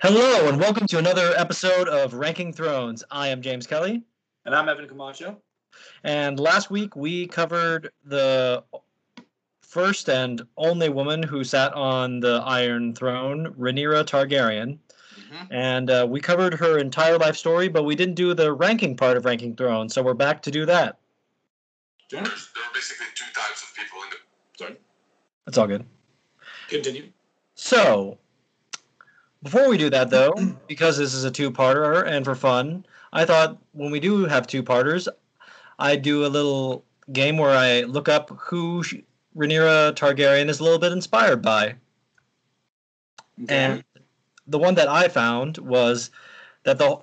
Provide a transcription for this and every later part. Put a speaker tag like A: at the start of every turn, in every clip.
A: Hello, and welcome to another episode of Ranking Thrones. I am James Kelly,
B: And I'm Evan Camacho.
A: and last week we covered the first and only woman who sat on the Iron Throne, Rhaenyra Targaryen, and uh, we covered her entire life story, but we didn't do the ranking part of Ranking Thrones, so we're back to do that.
B: James,
C: There's, there are basically two types of people in the.
B: sorry,
A: That's all good.
B: continue.
A: So, before we do that, though, because this is a two-parter and for fun, I thought when we do have two-parters, I'd do a little game where I look up who Rhaenyra Targaryen is a little bit inspired by. And the one that I found was that the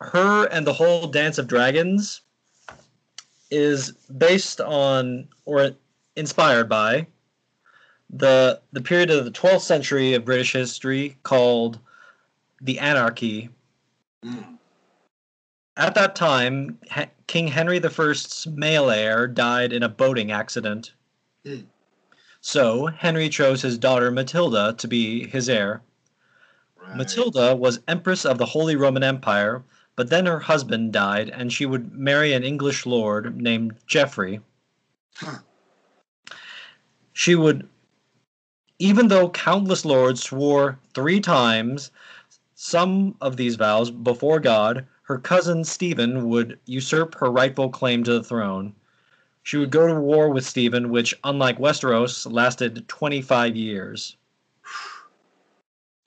A: her and the whole Dance of Dragons is based on or inspired by the the period of the 12th century of British history called the Anarchy.
B: Mm.
A: At that time, H- King Henry I's male heir died in a boating accident.
B: Hmm.
A: So Henry chose his daughter Matilda to be his heir.
B: Right.
A: Matilda was Empress of the Holy Roman Empire, but then her husband died and she would marry an English lord named Geoffrey.
B: Huh.
A: She would, even though countless lords swore three times some of these vows before God, her cousin Stephen would usurp her rightful claim to the throne. She would go to war with Stephen, which, unlike Westeros, lasted 25 years.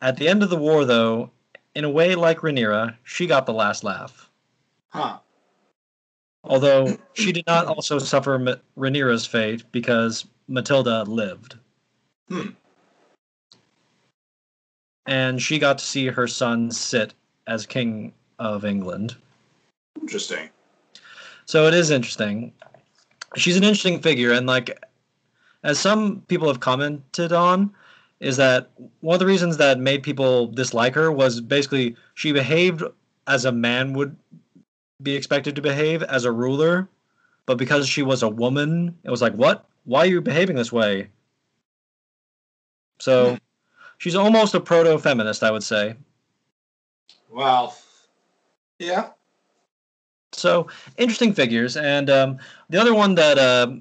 A: At the end of the war, though, in a way like Rhaenyra, she got the last laugh.
B: Huh.
A: Although she did not also suffer Ma- Rhaenyra's fate because Matilda lived.
B: Hmm.
A: And she got to see her son sit as King of England.
B: Interesting.
A: So it is interesting. She's an interesting figure, and like, as some people have commented on, is that one of the reasons that made people dislike her was basically she behaved as a man would be expected to behave as a ruler, but because she was a woman, it was like, what? Why are you behaving this way? So, she's almost a proto-feminist, I would say.
B: Well, yeah.
A: So interesting figures, and um, the other one that uh,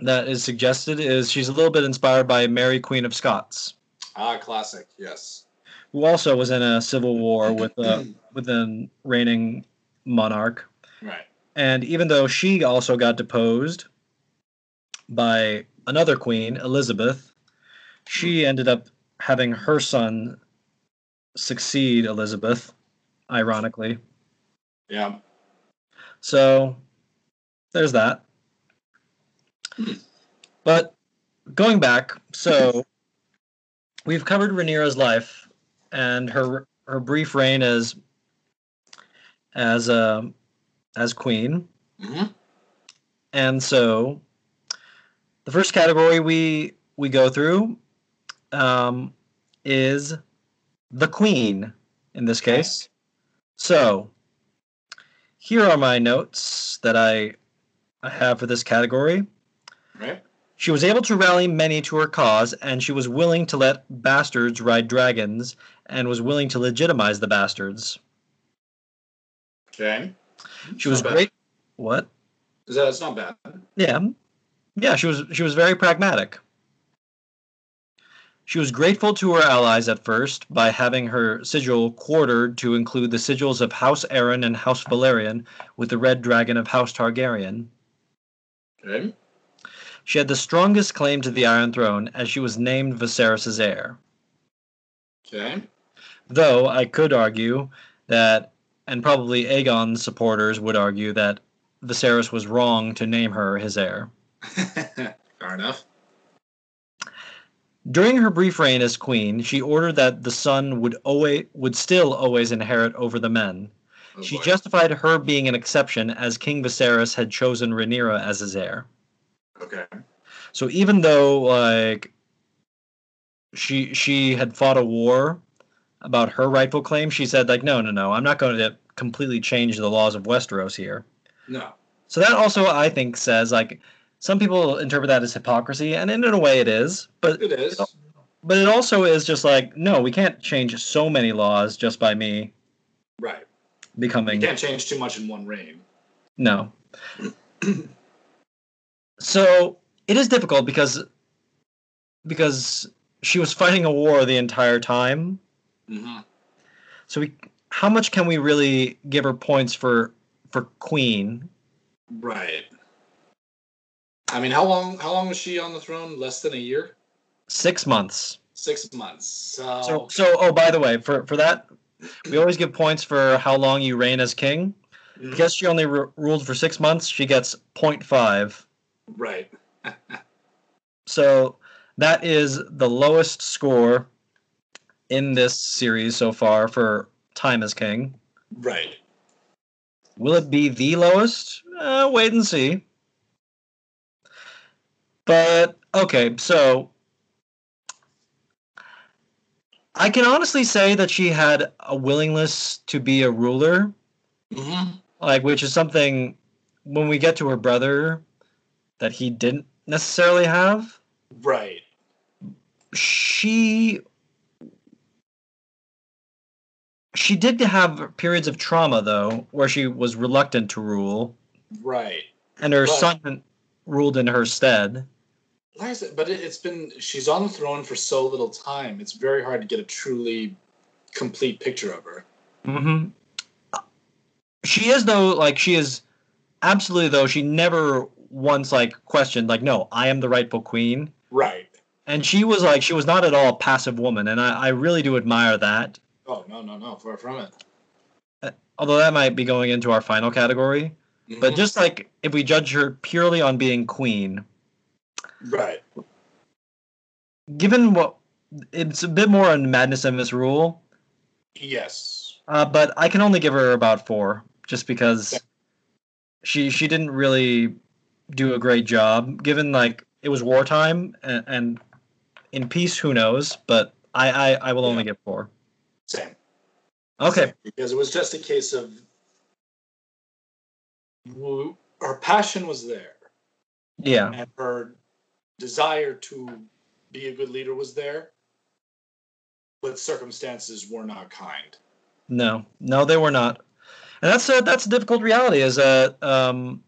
A: that is suggested is she's a little bit inspired by Mary Queen of Scots,
B: Ah, classic. Yes.
A: who also was in a civil war with uh, with a reigning monarch,
B: Right.
A: and even though she also got deposed by another queen, Elizabeth, she ended up having her son succeed Elizabeth, ironically.
B: Yeah.
A: So there's that. But going back, so we've covered Rhaenyra's life and her her brief reign as as uh, as queen.
B: hmm
A: And so the first category we we go through um, is the queen in this case. So here are my notes that I, I have for this category.
B: Right.
A: She was able to rally many to her cause, and she was willing to let bastards ride dragons, and was willing to legitimize the bastards.
B: Okay.
A: She was great. What?
B: Is that? It's not bad.
A: Yeah, yeah. She was she was very pragmatic. She was grateful to her allies at first by having her sigil quartered to include the sigils of House Arryn and House Velaryon with the red dragon of House Targaryen.
B: Okay.
A: She had the strongest claim to the Iron Throne as she was named Viserys' heir.
B: Okay.
A: Though I could argue that, and probably Aegon's supporters would argue that Viserys was wrong to name her his heir.
B: Fair enough.
A: During her brief reign as queen, she ordered that the son would always would still always inherit over the men.
B: Oh,
A: she
B: boy.
A: justified her being an exception as King Viserys had chosen Rhaenyra as his heir.
B: Okay.
A: So even though like she she had fought a war about her rightful claim, she said like no no no I'm not going to completely change the laws of Westeros here.
B: No.
A: So that also I think says like some people interpret that as hypocrisy, and in a way it is. But
B: It is.
A: but it also is just like no, we can't change so many laws just by me
B: Right. You
A: becoming
B: can't change too much in one reign.
A: no. so it is difficult because because she was fighting a war the entire time.
B: Mm-hmm.
A: So we, how much can we really give her points for for queen?
B: Right. I mean, how long? How long was she on the throne? Less than a year.
A: Six months.
B: Six months. So,
A: So so oh by the way for for that we always give points for how long you reign as king.
B: Mhm.
A: Because she only ru ruled for six months, she gets 0.5.
B: right.
A: So that is the lowest score in this series so far for time as king.
B: Right.
A: Will it be the lowest? Uh, wait and see. But okay, so I can honestly say that she had a willingness to be a ruler,
B: Mm-hmm.
A: like which is something when we get to her brother that he didn't necessarily have.
B: Right.
A: She she did have periods of trauma though, where she was reluctant to rule,
B: Right.
A: and her
B: But-
A: son ruled in her stead.
B: Like I said, but it, it's been she's on the throne for so little time. It's very hard to get a truly complete picture of her.
A: hmm She is though, like she is absolutely though. She never once like questioned, like, no, I am the rightful queen.
B: Right.
A: And she was like, she was not at all a passive woman, and I, I really do admire that.
B: Oh no no no far from it.
A: Although that might be going into our final category, but
B: Mhm.
A: just like if we judge her purely on being queen,
B: right.
A: given what it's a bit more on madness and misrule,
B: Yes.
A: uh, but I can only give her about four, just because
B: Yeah.
A: she she didn't really do a great job. Given like it was wartime and, and in peace, who knows? But I I, I will only
B: Yeah.
A: give four.
B: Same.
A: Okay.
B: Same. Because it was just a case of her passion was there
A: Yeah.
B: and her desire to be a good leader was there, but circumstances were not kind.
A: No, no, they were not, and that's a that's a difficult reality. Is that um,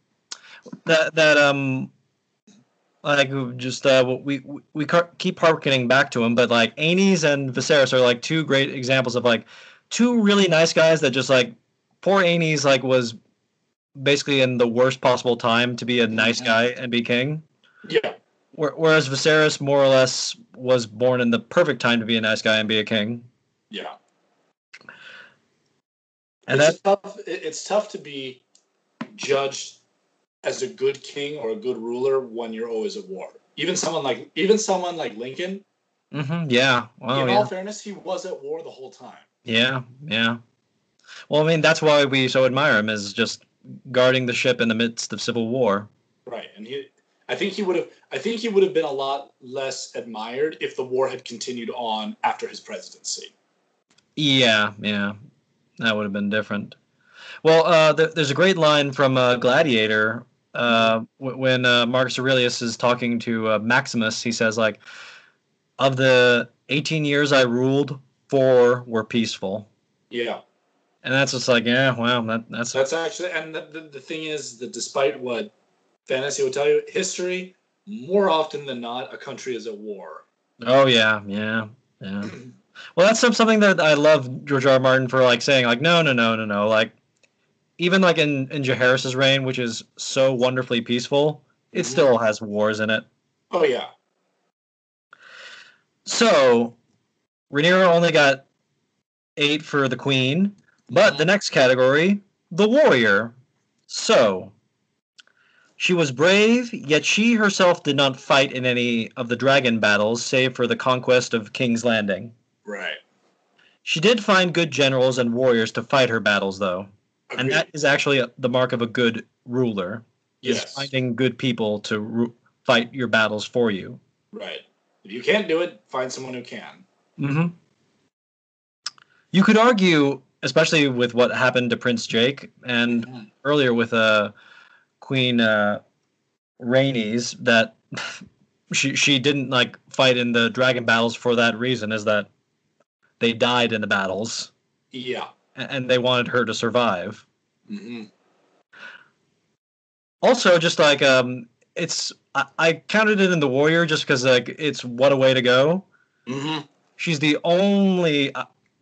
A: that that um, like just uh, we we, we keep harkening back to him, but like Aenys and Viserys are like two great examples of like two really nice guys that just like poor Aenys like was basically in the worst possible time to be a nice guy and be king.
B: Yeah.
A: Whereas Viserys more or less was born in the perfect time to be a nice guy and be a king.
B: Yeah.
A: And
B: it's
A: that
B: tough. It's tough to be judged as a good king or a good ruler when you're always at war. Even someone like even someone like Lincoln.
A: hmm yeah. Oh,
B: in
A: yeah.
B: all fairness, he was at war the whole time.
A: Yeah, yeah. Well, I mean, that's why we so admire him is just guarding the ship in the midst of civil war.
B: Right, and he. I think he would have. I think he would have been a lot less admired if the war had continued on after his presidency.
A: Yeah, yeah. That would have been different. Well, uh, th- there's a great line from uh, Gladiator uh, w- when uh, Marcus Aurelius is talking to uh, Maximus. He says, like, of the 18 years I ruled, four were peaceful.
B: Yeah,
A: And that's just like, yeah, wow, that, that's
B: that's actually. And the, the, the thing is that despite what fantasy will tell you, history more often than not, a country is at war.
A: Oh yeah, yeah, yeah. Well, that's something that I love George R. R. Martin for like saying like no, no, no, no, no. Like even like in in Jaehaerys's reign, which is so wonderfully peaceful, it
B: Mhm.
A: still has wars in it.
B: Oh yeah,
A: So Rhaenyra only got eight for the queen, but the next category, the warrior. So she was brave, yet she herself did not fight in any of the dragon battles, save for the conquest of King's Landing.
B: right.
A: She did find good generals and warriors to fight her battles, though, and that is actually the mark of a good ruler. Is
B: yes,
A: finding good people to ru- fight your battles for you.
B: right. If you can't do it, find someone who can.
A: Mm-hmm. You could argue, especially with what happened to Prince Jace and
B: Mhm.
A: earlier with uh, Queen uh, Rhaenys, that she she didn't like fight in the dragon battles for that reason. Is that they died in the battles,
B: Yeah.
A: and they wanted her to survive.
B: hmm
A: Also, just like um, it's I, I counted it in the warrior just because like it's what a way to go.
B: hmm
A: She's the only.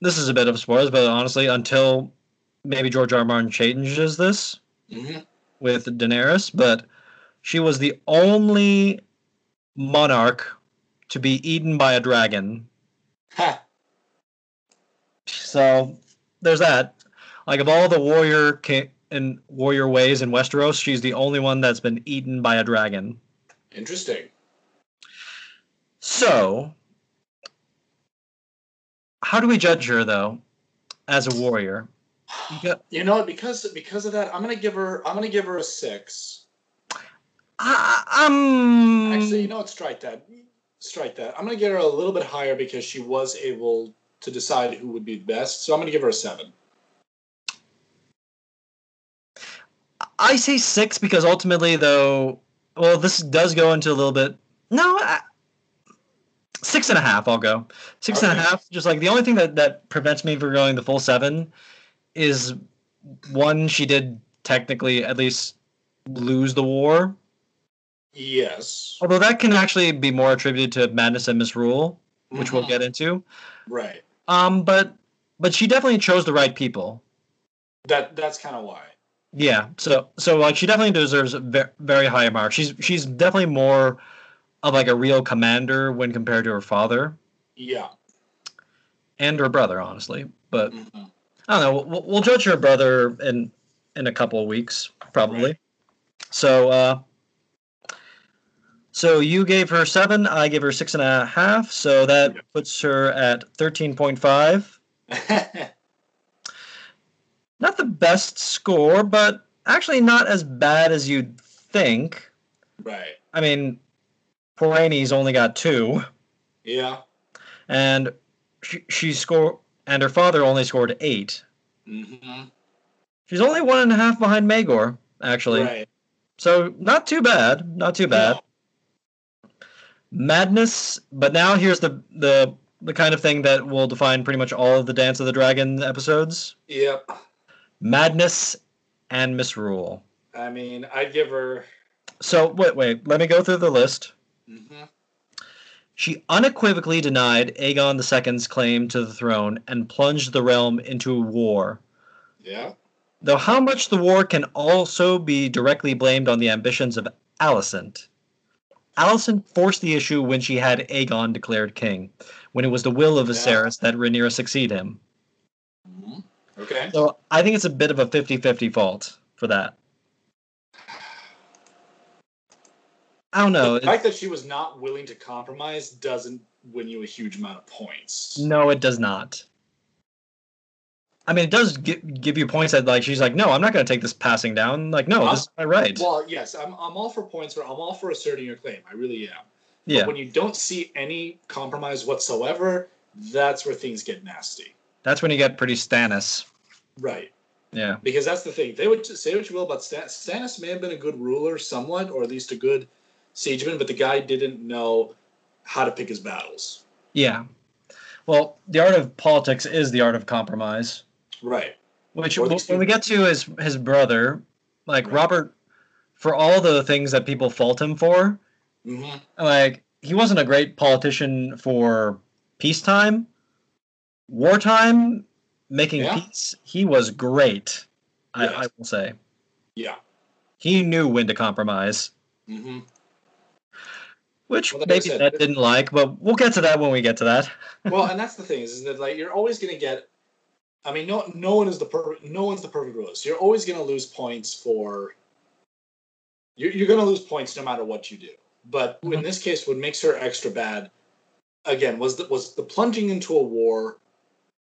A: This is a bit of spoilers, but honestly, until maybe George R. R. Martin changes this
B: hmm
A: with Daenerys, but she was the only monarch to be eaten by a dragon.
B: Ha.
A: So there's that. Like of all the warrior ki- and warrior ways in Westeros, she's the only one that's been eaten by a dragon.
B: Interesting.
A: So, how do we judge her though, as a warrior? You
B: You know? Because because of that, I'm gonna give her. I'm gonna give her a six.
A: I, um,
B: Actually, you know what? Strike that. Strike that. I'm gonna get her a little bit higher because she was able to decide who would be best. So I'm gonna give her a seven.
A: I say six because ultimately, though, well, this does go into a little bit. No, I, six and a half. I'll go six and a half. Just like the only thing that that prevents me from going the full seven is one. She did technically at least lose the war,
B: Yes.
A: although that can actually be more attributed to madness and misrule, which we'll
B: Mhm.
A: get into.
B: Right.
A: Um, but but she definitely chose the right people.
B: That that's kind of why.
A: Yeah, so so like she definitely deserves a ve- very high mark. She's she's definitely more of like a real commander when compared to her father
B: Yeah.
A: and her brother, honestly. But
B: Mhm.
A: I don't know. We'll, we'll judge her brother in in a couple of weeks, probably.
B: Right.
A: So uh, so you gave her seven. I gave her six and a half. So that
B: Yeah.
A: puts her at thirteen point five. Not the best score, but actually not as bad as you'd think.
B: right.
A: I mean, Poor Aenys only got two,
B: Yeah.
A: and she, she scored, and her father only scored eight.
B: hmm
A: She's only one and a half behind Maegor, actually.
B: Right.
A: So not too bad, not too bad. Madness, but now here's the the the kind of thing that will define pretty much all of the Dance of the Dragon episodes:
B: Yep.
A: madness and misrule.
B: I mean, I'd give her.
A: So wait, wait, let me go through the list.
B: Hmm
A: She unequivocally denied Aegon II's claim to the throne and plunged the realm into war.
B: Yeah.
A: Though how much the war can also be directly blamed on the ambitions of Alicent. Alicent forced the issue when she had Aegon declared king, when it was the will of
B: Yeah.
A: Viserys that Rhaenyra succeed him.
B: hmm Okay.
A: So I think it's a bit of a 50-50 fault for that. I don't know.
B: the fact that she was not willing to compromise doesn't win you a huge amount of points.
A: No, it does not. I mean, it does give, give you points that like she's like, no, I'm not going to take this passing down. Like, no, this is my uh, right.
B: Well, yes, I'm, I'm all for points. Where I'm all for asserting your claim. I really am.
A: yeah,
B: But when you don't see any compromise whatsoever, that's where things get nasty.
A: that's when you get pretty Stannis.
B: Right.
A: Yeah,
B: Because that's the thing. They would say what you will about Stan- Stannis may have been a good ruler somewhat, or at least a good siegeman, but the guy didn't know how to pick his battles.
A: yeah. Well, the art of politics is the art of compromise.
B: Right.
A: Which, when we get to his his brother, like
B: Right.
A: Robert, for all the things that people fault him for,
B: hmm
A: like he wasn't a great politician for peacetime, wartime, making
B: Yeah.
A: peace. He was great. I,
B: Yes.
A: I will say
B: Yeah.
A: he knew when to compromise,
B: hmm
A: which
B: Well, like I
A: maybe
B: said,
A: that didn't like, but we'll get to that when we get to that.
B: well, and that's the thing is, is that like you're always going to get. I mean, no, no one is the perfect. No one's the perfect ruler. So you're always going to lose points for. You're, you're going to lose points no matter what you do. But in
A: Mhm.
B: this case, what makes her extra bad, again, was the, was the plunging into a war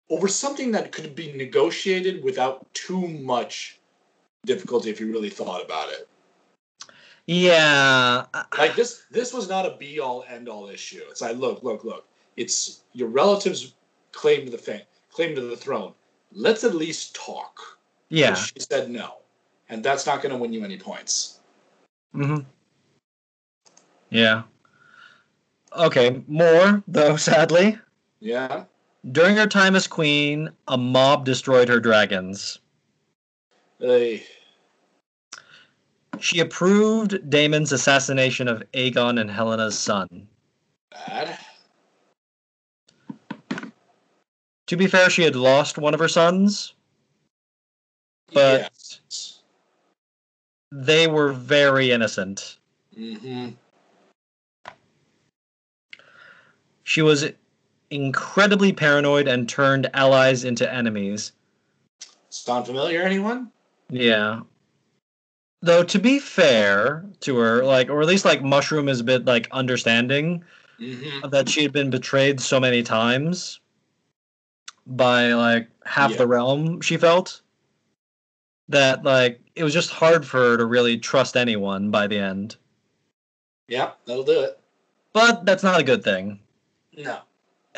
B: over something that could be negotiated without too much difficulty if you really thought about it.
A: Yeah,
B: Like this, this was not a be all end all issue. It's like, look, look, look. It's your relatives claim to the fame, claim to the throne. Let's at least talk.
A: yeah.
B: And she said no, and that's not going to win you any points.
A: hmm Yeah. okay, more though. Sadly,
B: Yeah.
A: during her time as queen, a mob destroyed her dragons.
B: They.
A: She approved Daemon's assassination of Aegon and Helaena's son.
B: Bad.
A: To be fair, she had lost one of her sons. But-
B: yes.
A: They were very innocent.
B: Mm-hmm.
A: She was incredibly paranoid and turned allies into enemies.
B: Sound familiar, anyone?
A: Yeah. Though to be fair to her, like or at least like Mushroom is a bit like understanding
B: Mm-hmm.
A: that she had been betrayed so many times by like half
B: Yeah.
A: the realm she felt that like it was just hard for her to really trust anyone by the end.
B: Yeah, that'll do it.
A: But that's not a good thing.
B: No.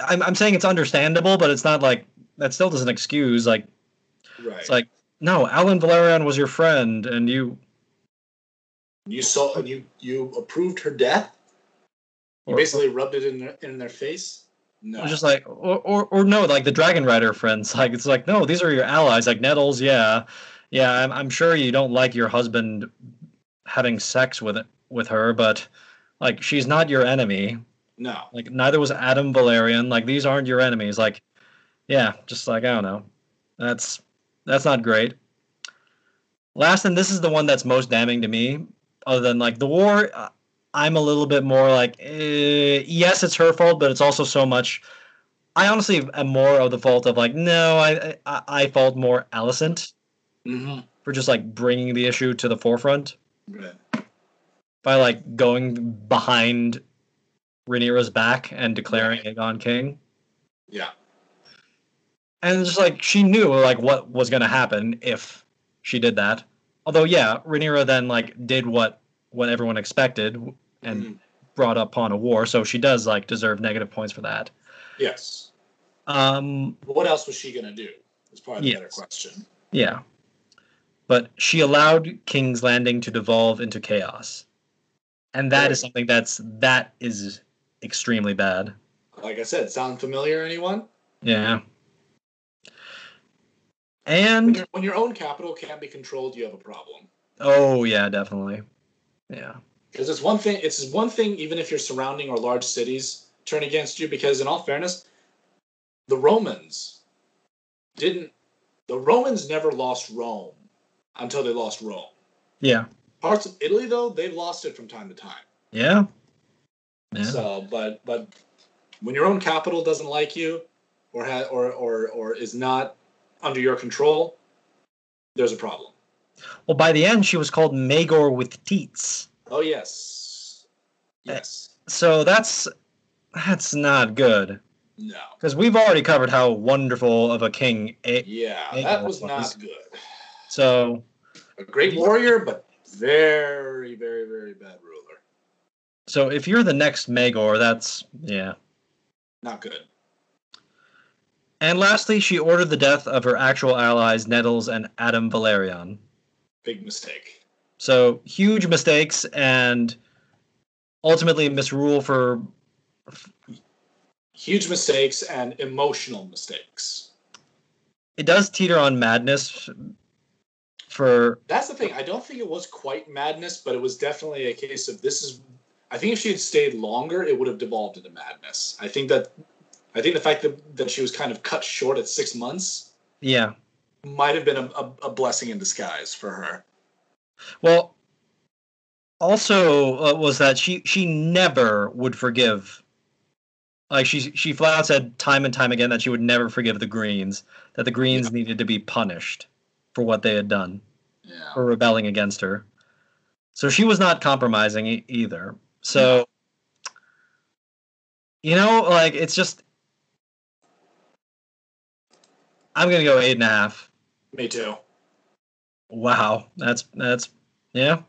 A: I'm I'm saying it's understandable, but it's not like that still doesn't excuse like
B: Right.
A: it's like no, Alan Velaryon was your friend and you
B: you saw and you you approved her death. You
A: Or-
B: basically rubbed it in their in their face. No.
A: Just like, or, or, or no, like the Dragon Rider friends. Like, it's like, no, these are your allies. Like Nettles, yeah, yeah. I'm, I'm sure you don't like your husband having sex with it with her, but like, she's not your enemy.
B: no.
A: Like, neither was Addam Velaryon. Like, these aren't your enemies. Like, yeah, just like I don't know. That's that's not great. Last, and this is the one that's most damning to me. Other than like the war, uh, I'm a little bit more like, eh, yes, it's her fault, but it's also so much. I honestly am more of the fault of like, no, I I, I fault more Alicent
B: Mm-hmm.
A: for just like bringing the issue to the forefront by like going behind Rhaenyra's back and declaring Aegon king.
B: Yeah.
A: And just like she knew like what was going to happen if she did that. Although yeah, Rhaenyra then like did what what everyone expected and
B: Mhm.
A: brought upon a war, so she does like deserve negative points for that.
B: Yes.
A: Um
B: what else was she gonna do? Is probably the better question.
A: yeah. But she allowed King's Landing to devolve into chaos. And that is
B: Right.
A: something that's that is extremely bad.
B: Like I said, sound familiar, anyone?
A: Yeah. And
B: your when your own capital can't be controlled, you have a problem.
A: oh yeah, definitely. Yeah.
B: Because it's one thing. It's one thing, even if your surrounding or large cities turn against you. Because in all fairness, the Romans didn't. The Romans never lost Rome until they lost Rome.
A: Yeah.
B: Parts of Italy, though, they've lost it from time to time.
A: Yeah. Yeah.
B: So, but but when your own capital doesn't like you, or ha- or or or is not under your control, there's a problem.
A: Well, by the end, she was called Maegor with teats.
B: Oh yes, yes,
A: So that's that's not good
B: no,
A: because we've already covered how wonderful of a king. A-
B: yeah,
A: Hey,
B: that was
A: was-
B: not good.
A: so
B: A great warrior, but very, very, very bad ruler.
A: so if you're the next Maegor, that's yeah.
B: Not good.
A: And lastly, she ordered the death of her actual allies, Nettles and Addam Velaryon.
B: Big mistake.
A: So huge mistakes and ultimately misrule for
B: Huge mistakes and emotional mistakes.
A: it does teeter on madness for
B: That's the thing. I don't think it was quite madness, but it was definitely a case of this is. I think if she had stayed longer, it would have devolved into madness. I think that. I think the fact that, that she was kind of cut short at six months
A: yeah.
B: Might have been a, a, a blessing in disguise for her.
A: Well, also uh, was that she she never would forgive. Like she she flat out said time and time again that she would never forgive the Greens. That the Greens needed to be punished for what they had done
B: Yeah.
A: for rebelling against her. So she was not compromising e- either. So you know, like it's just. I'm gonna go eight and a half.
B: Me too.
A: Wow, that's that's yeah.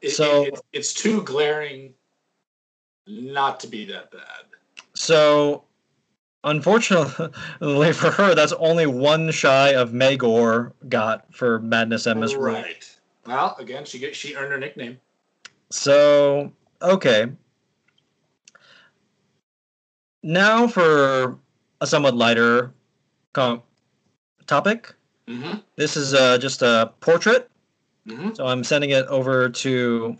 B: It,
A: So-
B: it- it's too glaring not to be that bad.
A: So, unfortunately for her, that's only one shy of Maegor got for Madness Misrule.
B: Right. Well, again, she get, she earned her nickname.
A: So, okay. now for a somewhat lighter com- topic.
B: Mm-hmm.
A: This is uh, just a portrait.
B: Mm-hmm.
A: So I'm sending it over to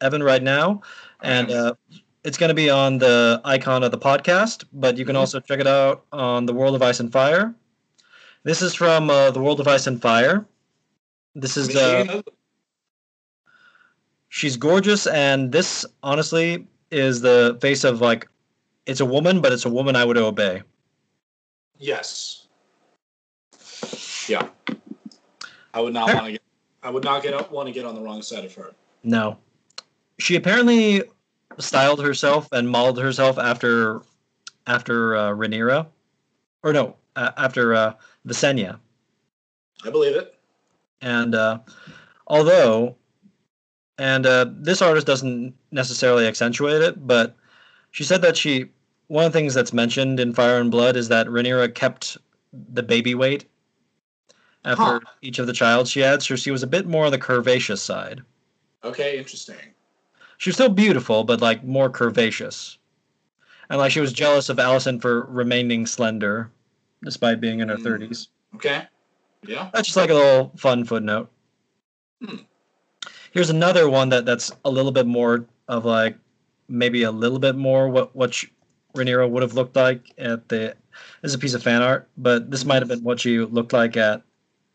A: Evan right now, and uh, it's going to be on the icon of the podcast. But you can
B: Mhm.
A: also check it out on the World of Ice and Fire. This is from uh, the World of Ice and Fire. This is uh, she's gorgeous, and this honestly is the face of like it's a woman, but it's a woman I would obey.
B: yes. Yeah. I would not want to get. I would not get want to get on the wrong side of her.
A: No, she apparently styled herself and modeled herself after after uh, Rhaenyra, or no, uh, after uh, Visenya.
B: I believe it.
A: And uh, although, and uh, this artist doesn't necessarily accentuate it, but she said that she one of the things that's mentioned in Fire and Blood is that Rhaenyra kept the baby weight after
B: Huh.
A: each of the child she had, so she was a bit more on the curvaceous side.
B: Okay, interesting.
A: She was still beautiful, but like more curvaceous. And like she was jealous of Alicent for remaining slender, despite being in her
B: Mm.
A: thirties.
B: Okay. Yeah.
A: That's just like a little fun footnote.
B: Hmm.
A: Here's another one that that's a little bit more of like maybe a little bit more what what sh- Rhaenyra would have looked like at the. This is a piece of fan art, but this might have been what she looked like at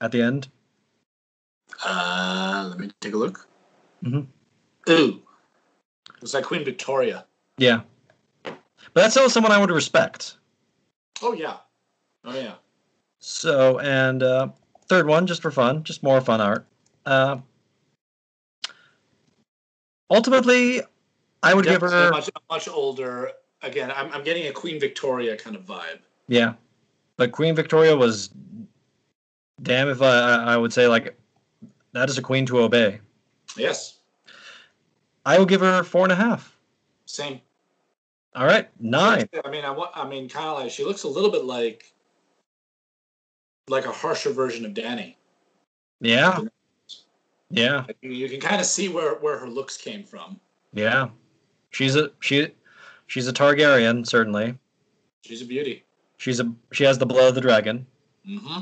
A: at the end.
B: Uh, let me take a look.
A: Mhm.
B: Ooh. It's like Queen Victoria.
A: Yeah, but that's still someone I would respect.
B: Oh yeah. Oh yeah.
A: So, and uh, third one, just for fun, just more fun art. Uh, ultimately, I would give her,
B: much much older. Again, I'm I'm getting a Queen Victoria kind of vibe.
A: yeah, but Queen Victoria was, damn if I, I would say like, that is a queen to obey.
B: Yes.
A: I will give her four and a half.
B: Same.
A: All right, nine.
B: I mean, I want. I mean, kind of like she looks a little bit like, like a harsher version of Danny.
A: Yeah, yeah,
B: you, you can kind of see where where her looks came from.
A: yeah. She's a she, she's a Targaryen certainly.
B: She's a beauty.
A: She's a she has the blood of the dragon.
B: Mm-hmm.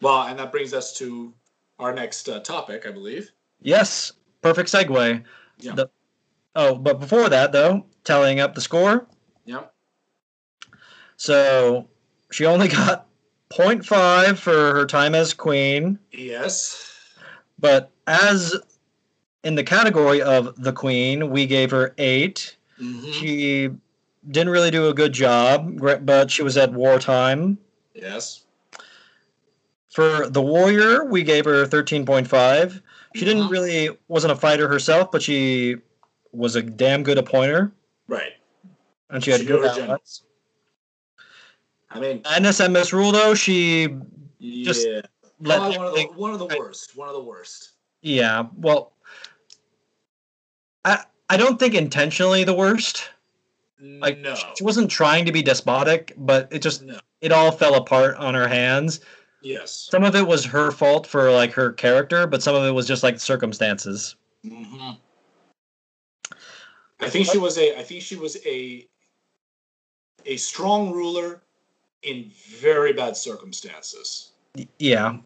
B: Well, and that brings us to our next uh, topic, I believe.
A: Yes, perfect segue.
B: Yeah.
A: The- oh, but before that, though, tallying up the score.
B: Yeah.
A: So she only got 0.5 for her time as queen,
B: Yes.
A: but as in the category of the queen, we gave her 8.
B: Mm-hmm.
A: She didn't really do a good job, but she was at wartime.
B: Yes.
A: For the warrior, we gave her 13.5. She didn't really wasn't a fighter herself, but she was a damn good appointer,
B: Right.
A: and she had
B: She
A: good
B: generals. I mean,
A: NSMS rule though, she Just
B: yeah.
A: let
B: one of the one of the worst. One of the worst.
A: yeah. Well, I I don't think intentionally the worst. Like
B: no.
A: she wasn't trying to be despotic, but it just
B: No.
A: it all fell apart on her hands.
B: Yes.
A: Some of it was her fault for like her character, but some of it was just like circumstances.
B: hmm I think she was a. I think she was a. A strong ruler, in very bad circumstances.
A: Yeah,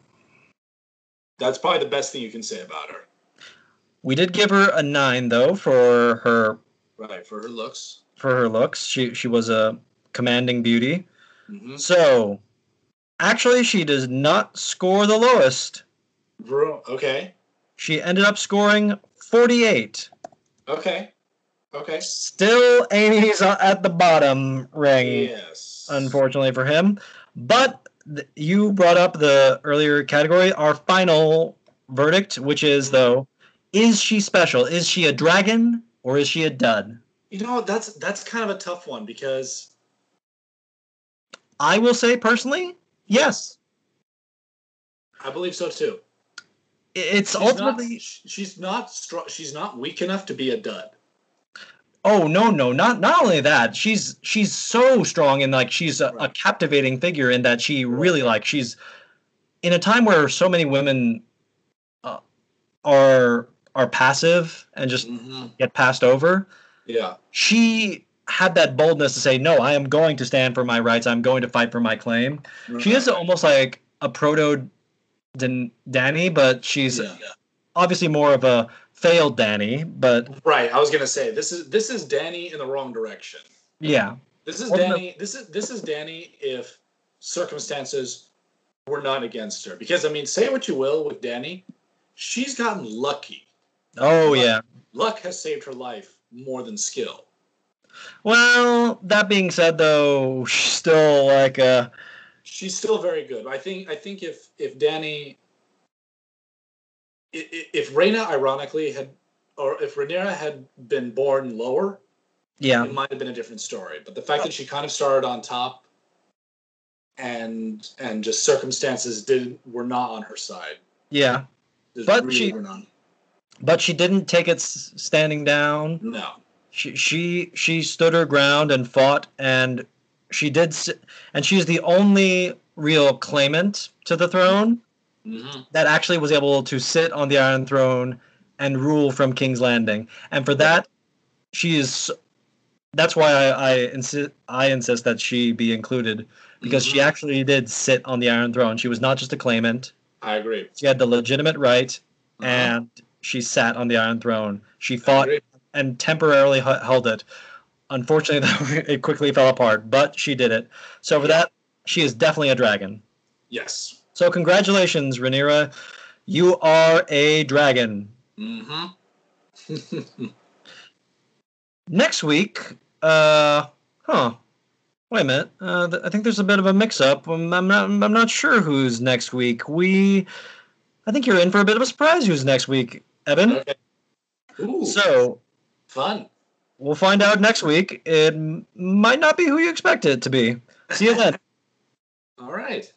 B: That's probably the best thing you can say about her.
A: we did give her a nine though for her
B: Right for her looks.
A: for her looks. She she was a commanding beauty.
B: Mm-hmm.
A: So, actually, she does not score the lowest.
B: Okay.
A: She ended up scoring 48.
B: Okay. Okay.
A: Still, Aenys's at the bottom ring,
B: Yes.
A: unfortunately for him. But you brought up the earlier category, our final verdict, which is though, is she special? Is she a dragon or is she a dud?
B: You know that's that's kind of a tough one because
A: I will say personally, yes.
B: I believe so too.
A: It's
B: She's
A: ultimately.
B: not, she's not strong. She's not weak enough to be a dud.
A: Oh no, no, not not only that. She's she's so strong and like she's a, a captivating figure in that she really like she's in a time where so many women uh, are are passive and just
B: Mm-hmm.
A: get passed over.
B: Yeah.
A: She had that boldness to say, "No, I am going to stand for my rights. I'm going to fight for my claim." She mm-hmm. is almost like a proto Dan- Danny, but she's
B: Yeah.
A: obviously more of a failed Danny. But
B: Right. I was gonna say this is this is Danny in the wrong direction.
A: yeah,
B: This is Danny. This is this is Danny if circumstances were not against her. Because I mean, say what you will with Danny, she's gotten lucky.
A: oh yeah.
B: Luck has saved her life more than skill.
A: Well, that being said, though, she's still like a
B: She's still very good. I think I think if if Danny if Reina ironically had or if Rhaenyra had been born lower,
A: yeah,
B: it might have been a different story. But the fact that she kind of started on top and and just circumstances did were not on her side.
A: yeah. But
B: really
A: she-. But she didn't take it standing down.
B: No.
A: She she she stood her ground and fought, and she did. And she's the only real claimant to the throne
B: Mm-hmm.
A: that actually was able to sit on the Iron Throne and rule from King's Landing. And for that, she is. That's why I I insist I insist that she be included because she
B: Mhm.
A: actually did sit on the Iron Throne. She was not just a claimant.
B: I agree.
A: She had the legitimate right,
B: Uh-huh.
A: and she sat on the Iron Throne. She fought. And temporarily h- held it. Unfortunately, it quickly fell apart, but she did it. So for that, she is definitely a dragon.
B: Yes.
A: So congratulations, Rhaenyra. You are a dragon.
B: Mm-hmm.
A: Next week, uh, huh? Wait a minute. Uh, th- I think there's a bit of a mix-up. Um, I'm not. I'm not sure who's next week. We, I think you're in for a bit of a surprise. Who's next week, Evan?
B: okay. Ooh,
A: So
B: fun.
A: we'll find out next week. It might not be who you expect it to be. See you then.
B: All right.